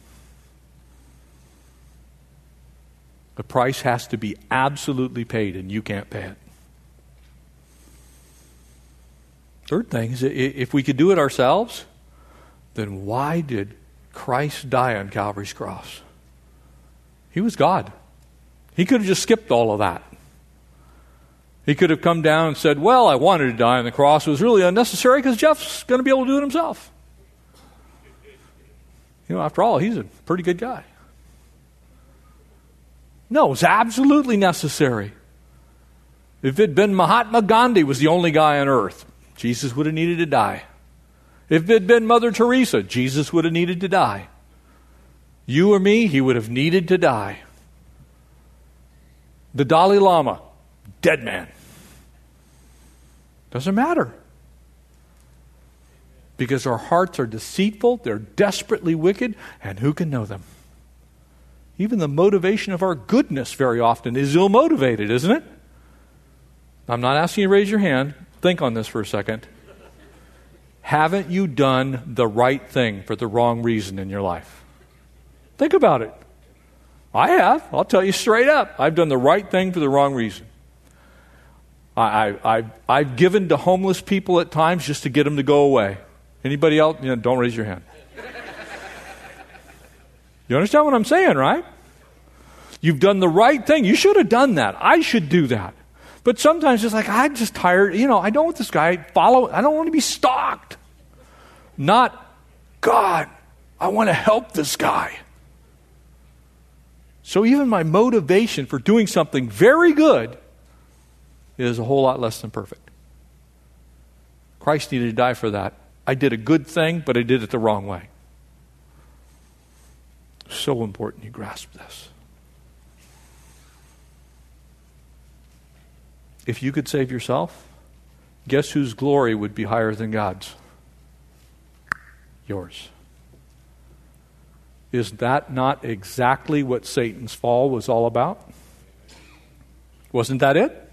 The price has to be absolutely paid, and you can't pay it. Third thing is if we could do it ourselves, then why did Christ die on Calvary's cross? He was God. He could have just skipped all of that. He could have come down and said, Well, I wanted to die on the cross. It was really unnecessary because Jeff's going to be able to do it himself. You know, after all, he's a pretty good guy. No, it's absolutely necessary. If it had been Mahatma Gandhi was the only guy on earth, Jesus would have needed to die. If it had been Mother Teresa, Jesus would have needed to die. You or me, he would have needed to die. The Dalai Lama, dead man. Doesn't matter. Because our hearts are deceitful, they're desperately wicked, and who can know them? Even the motivation of our goodness very often is ill motivated, isn't it? I'm not asking you to raise your hand. Think on this for a second. Haven't you done the right thing for the wrong reason in your life? Think about it. I have. I'll tell you straight up. I've done the right thing for the wrong reason. I, I've given to homeless people at times just to get them to go away. Anybody else? You know, don't raise your hand. You understand what I'm saying, right? You've done the right thing. You should have done that. I should do that. But sometimes it's like, I'm just tired. You know, I don't want this guy follow. I don't want to be stalked. Not, God, I want to help this guy. So even my motivation for doing something very good is a whole lot less than perfect. Christ needed to die for that. I did a good thing, but I did it the wrong way. So important you grasp this. If you could save yourself, guess whose glory would be higher than God's? Yours. Is that not exactly what Satan's fall was all about? Wasn't that it?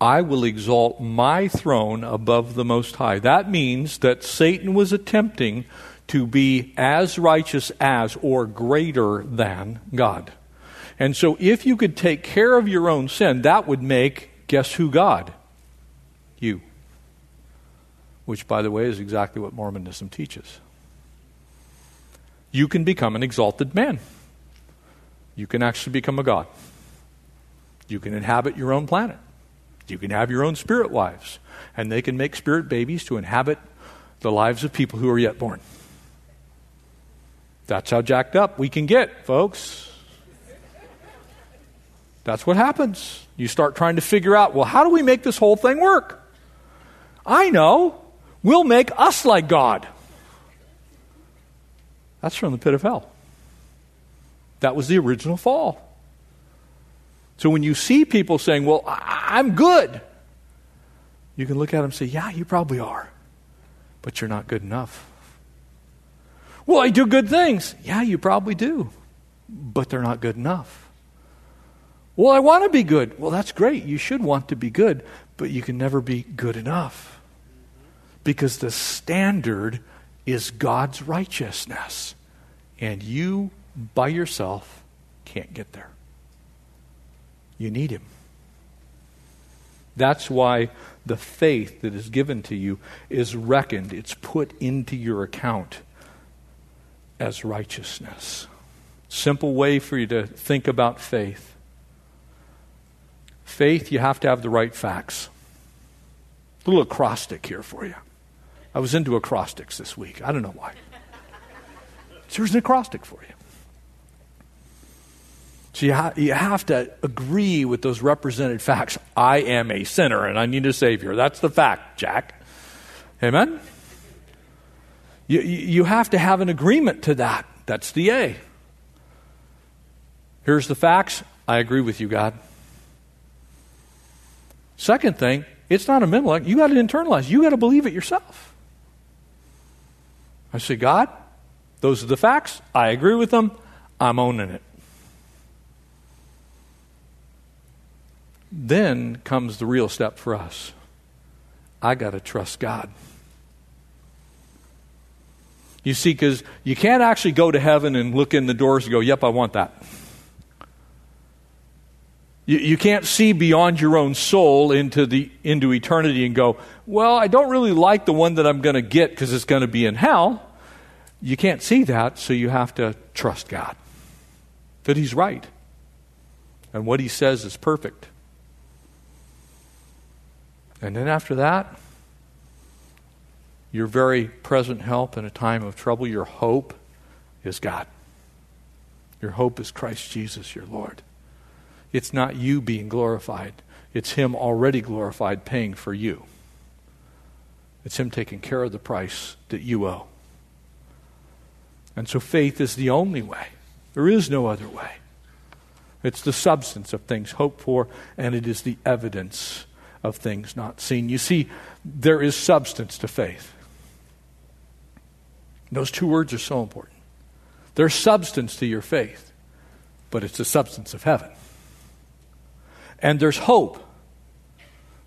I will exalt my throne above the Most High. That means that Satan was attempting to be as righteous as or greater than God. And so, if you could take care of your own sin, that would make, guess who God? You. Which, by the way, is exactly what Mormonism teaches. You can become an exalted man, you can actually become a God. You can inhabit your own planet. You can have your own spirit wives, and they can make spirit babies to inhabit the lives of people who are yet born. That's how jacked up we can get, folks. That's what happens. You start trying to figure out, well, how do we make this whole thing work? I know. We'll make us like God. That's from the pit of hell. That was the original fall. So when you see people saying, Well, I'm good, you can look at them and say, Yeah, you probably are, but you're not good enough. Well, I do good things. Yeah, you probably do, but they're not good enough. Well, I want to be good. Well, that's great. You should want to be good, but you can never be good enough because the standard is God's righteousness, and you by yourself can't get there. You need Him. That's why the faith that is given to you is reckoned, it's put into your account as righteousness. Simple way for you to think about faith. Faith, you have to have the right facts. A little acrostic here for you. I was into acrostics this week. I don't know why. So here's an acrostic for you. So you, ha- you have to agree with those represented facts. I am a sinner and I need a Savior. That's the fact, Jack. Amen? You, you have to have an agreement to that. That's the A. Here's the facts. I agree with you, God. Second thing, it's not a act. You got to internalize. You got to believe it yourself. I say, God, those are the facts. I agree with them. I'm owning it. Then comes the real step for us. I got to trust God. You see, because you can't actually go to heaven and look in the doors and go, Yep, I want that. You, you can't see beyond your own soul into, the, into eternity and go, Well, I don't really like the one that I'm going to get because it's going to be in hell. You can't see that, so you have to trust God that He's right. And what He says is perfect. And then after that, your very present help in a time of trouble, your hope is God. Your hope is Christ Jesus, your Lord. It's not you being glorified, it's Him already glorified paying for you. It's Him taking care of the price that you owe. And so faith is the only way. There is no other way. It's the substance of things hoped for, and it is the evidence of things not seen. You see, there is substance to faith. Those two words are so important. There's substance to your faith, but it's the substance of heaven. And there's hope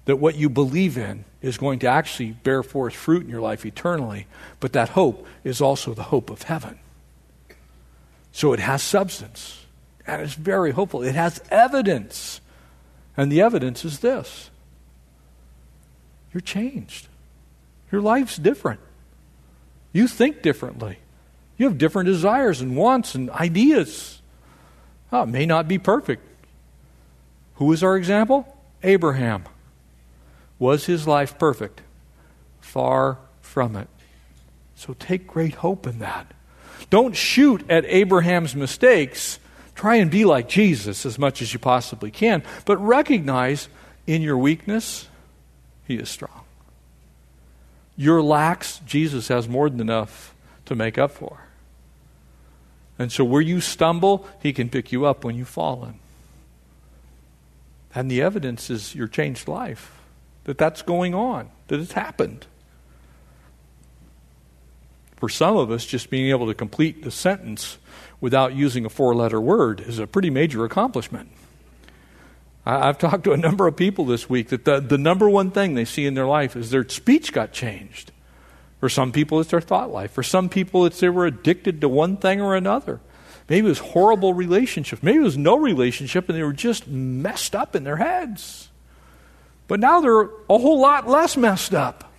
that what you believe in is going to actually bear forth fruit in your life eternally, but that hope is also the hope of heaven. So it has substance, and it's very hopeful. It has evidence, and the evidence is this you're changed. Your life's different. You think differently. You have different desires and wants and ideas. Oh, it may not be perfect. Who is our example? Abraham. Was his life perfect? Far from it. So take great hope in that. Don't shoot at Abraham's mistakes. Try and be like Jesus as much as you possibly can. But recognize in your weakness, he is strong. Your lacks, Jesus has more than enough to make up for. And so where you stumble, he can pick you up when you've fallen. And the evidence is your changed life, that that's going on, that it's happened. For some of us, just being able to complete the sentence without using a four letter word is a pretty major accomplishment. I've talked to a number of people this week that the, the number one thing they see in their life is their speech got changed. For some people, it's their thought life. For some people, it's they were addicted to one thing or another. Maybe it was horrible relationships. Maybe it was no relationship and they were just messed up in their heads. But now they're a whole lot less messed up.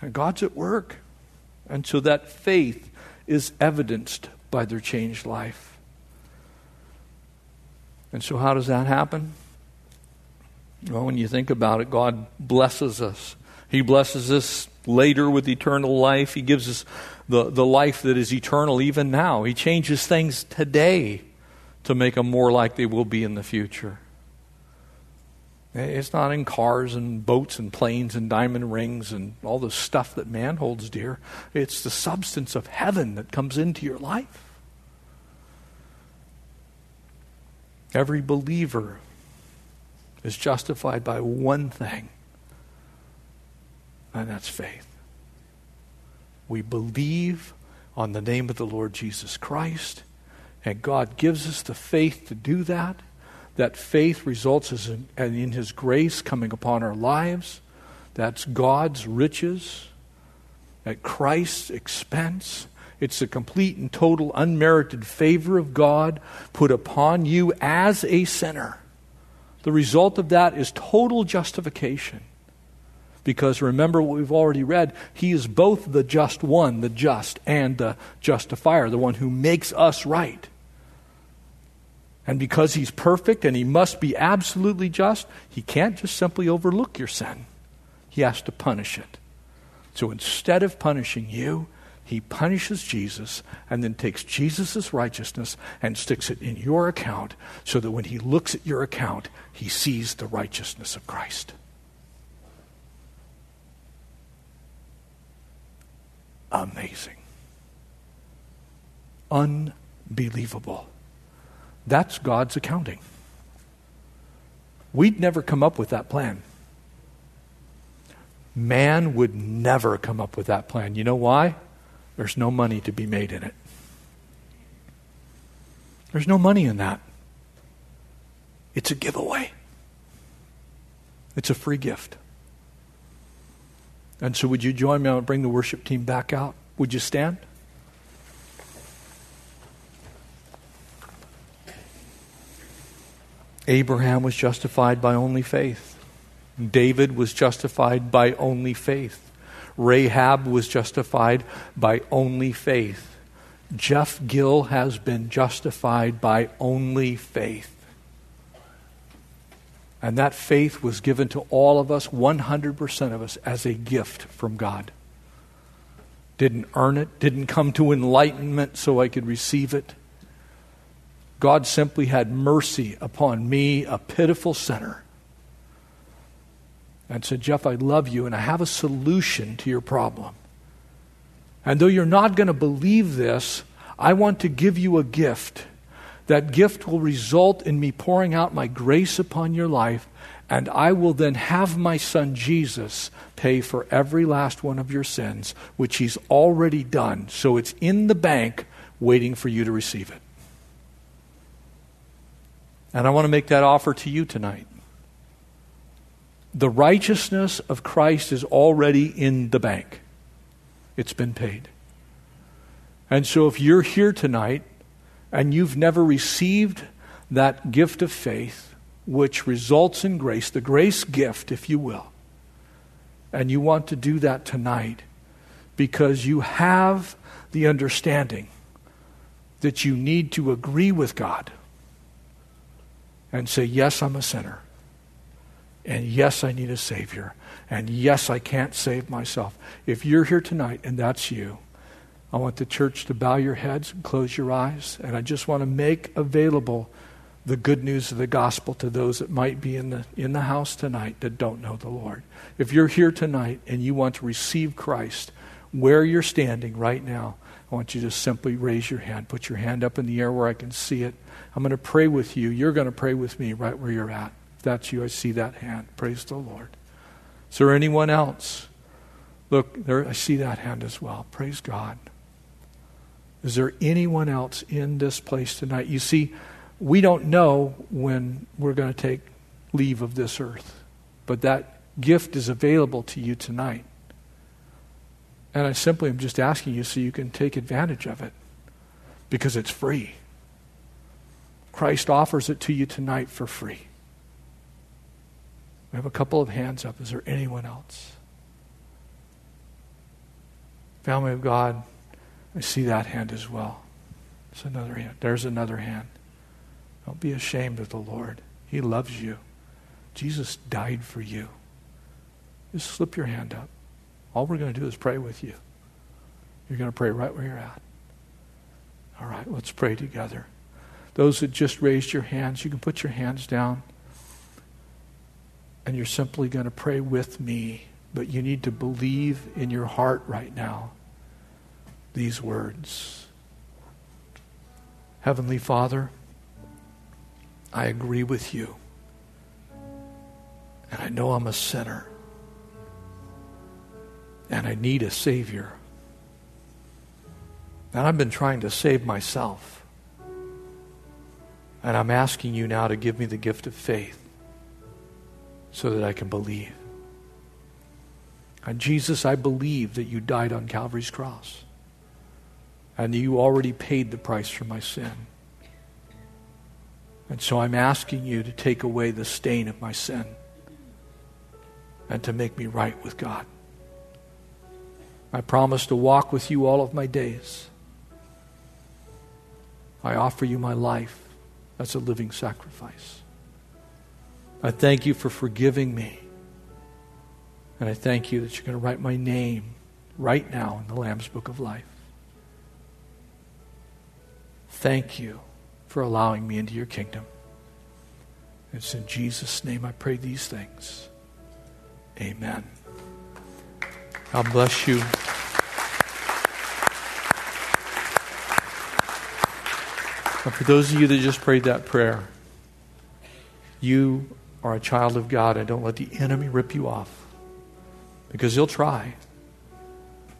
And God's at work. And so that faith is evidenced by their changed life. And so, how does that happen? Well, when you think about it, God blesses us. He blesses us later with eternal life. He gives us the, the life that is eternal even now. He changes things today to make them more like they will be in the future. It's not in cars and boats and planes and diamond rings and all the stuff that man holds dear. It's the substance of heaven that comes into your life. Every believer is justified by one thing, and that's faith. We believe on the name of the Lord Jesus Christ, and God gives us the faith to do that. That faith results in, in His grace coming upon our lives. That's God's riches at Christ's expense. It's the complete and total unmerited favor of God put upon you as a sinner. The result of that is total justification. Because remember what we've already read, he is both the just one, the just, and the justifier, the one who makes us right. And because he's perfect and he must be absolutely just, he can't just simply overlook your sin. He has to punish it. So instead of punishing you, he punishes Jesus and then takes Jesus' righteousness and sticks it in your account so that when he looks at your account, he sees the righteousness of Christ. Amazing. Unbelievable. That's God's accounting. We'd never come up with that plan. Man would never come up with that plan. You know why? There's no money to be made in it. There's no money in that. It's a giveaway, it's a free gift. And so, would you join me? I'll bring the worship team back out. Would you stand? Abraham was justified by only faith. David was justified by only faith. Rahab was justified by only faith. Jeff Gill has been justified by only faith. And that faith was given to all of us, 100% of us, as a gift from God. Didn't earn it, didn't come to enlightenment so I could receive it. God simply had mercy upon me, a pitiful sinner, and said, Jeff, I love you and I have a solution to your problem. And though you're not going to believe this, I want to give you a gift that gift will result in me pouring out my grace upon your life, and I will then have my son Jesus pay for every last one of your sins, which he's already done. So it's in the bank waiting for you to receive it. And I want to make that offer to you tonight. The righteousness of Christ is already in the bank, it's been paid. And so if you're here tonight and you've never received that gift of faith, which results in grace, the grace gift, if you will, and you want to do that tonight because you have the understanding that you need to agree with God and say, Yes, I'm a sinner. And yes, I need a Savior. And yes, I can't save myself. If you're here tonight and that's you, I want the church to bow your heads and close your eyes. And I just want to make available the good news of the gospel to those that might be in the, in the house tonight that don't know the Lord. If you're here tonight and you want to receive Christ, where you're standing right now, I want you to simply raise your hand. Put your hand up in the air where I can see it. I'm going to pray with you. You're going to pray with me right where you're at. If that's you, I see that hand. Praise the Lord. Is there anyone else? Look, there I see that hand as well. Praise God. Is there anyone else in this place tonight? You see, we don't know when we're going to take leave of this earth, but that gift is available to you tonight. And I simply am just asking you so you can take advantage of it because it's free. Christ offers it to you tonight for free. We have a couple of hands up. Is there anyone else? Family of God, I see that hand as well. There's another hand. There's another hand. Don't be ashamed of the Lord. He loves you. Jesus died for you. Just slip your hand up. All we're going to do is pray with you. You're going to pray right where you're at. All right, let's pray together. Those that just raised your hands, you can put your hands down. And you're simply going to pray with me. But you need to believe in your heart right now these words Heavenly Father, I agree with you. And I know I'm a sinner. And I need a Savior. And I've been trying to save myself. And I'm asking you now to give me the gift of faith so that I can believe. And Jesus, I believe that you died on Calvary's cross and you already paid the price for my sin. And so I'm asking you to take away the stain of my sin and to make me right with God. I promise to walk with you all of my days. I offer you my life as a living sacrifice. I thank you for forgiving me. And I thank you that you're going to write my name right now in the Lamb's Book of Life. Thank you for allowing me into your kingdom. It's in Jesus' name I pray these things. Amen. God bless you. And for those of you that just prayed that prayer, you are a child of God and don't let the enemy rip you off because he'll try.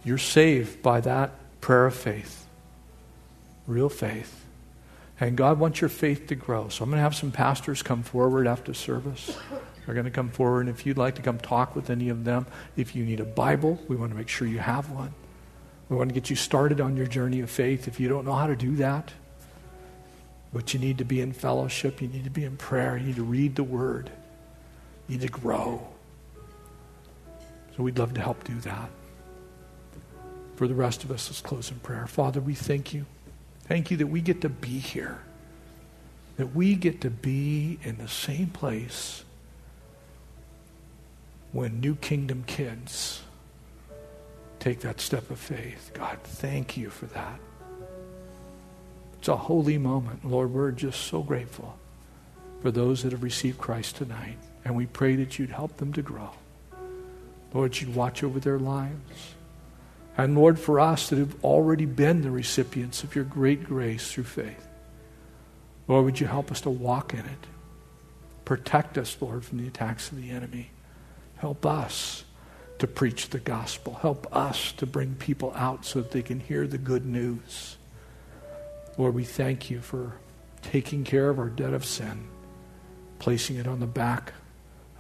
You're saved by that prayer of faith real faith. And God wants your faith to grow. So I'm going to have some pastors come forward after service. They're going to come forward. And if you'd like to come talk with any of them, if you need a Bible, we want to make sure you have one. We want to get you started on your journey of faith. If you don't know how to do that, but you need to be in fellowship, you need to be in prayer, you need to read the Word, you need to grow. So we'd love to help do that. For the rest of us, let's close in prayer. Father, we thank you. Thank you that we get to be here, that we get to be in the same place when New Kingdom kids take that step of faith. God, thank you for that. It's a holy moment. Lord, we're just so grateful for those that have received Christ tonight. And we pray that you'd help them to grow. Lord, you'd watch over their lives. And Lord, for us that have already been the recipients of your great grace through faith, Lord, would you help us to walk in it? Protect us, Lord, from the attacks of the enemy. Help us to preach the gospel. Help us to bring people out so that they can hear the good news. Lord, we thank you for taking care of our debt of sin, placing it on the back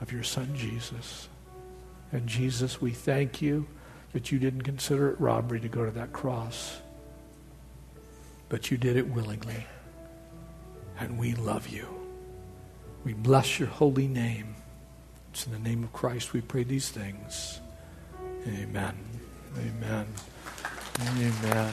of your Son, Jesus. And Jesus, we thank you that you didn't consider it robbery to go to that cross, but you did it willingly. And we love you. We bless your holy name. It's in the name of Christ we pray these things. Amen. Amen. Amen.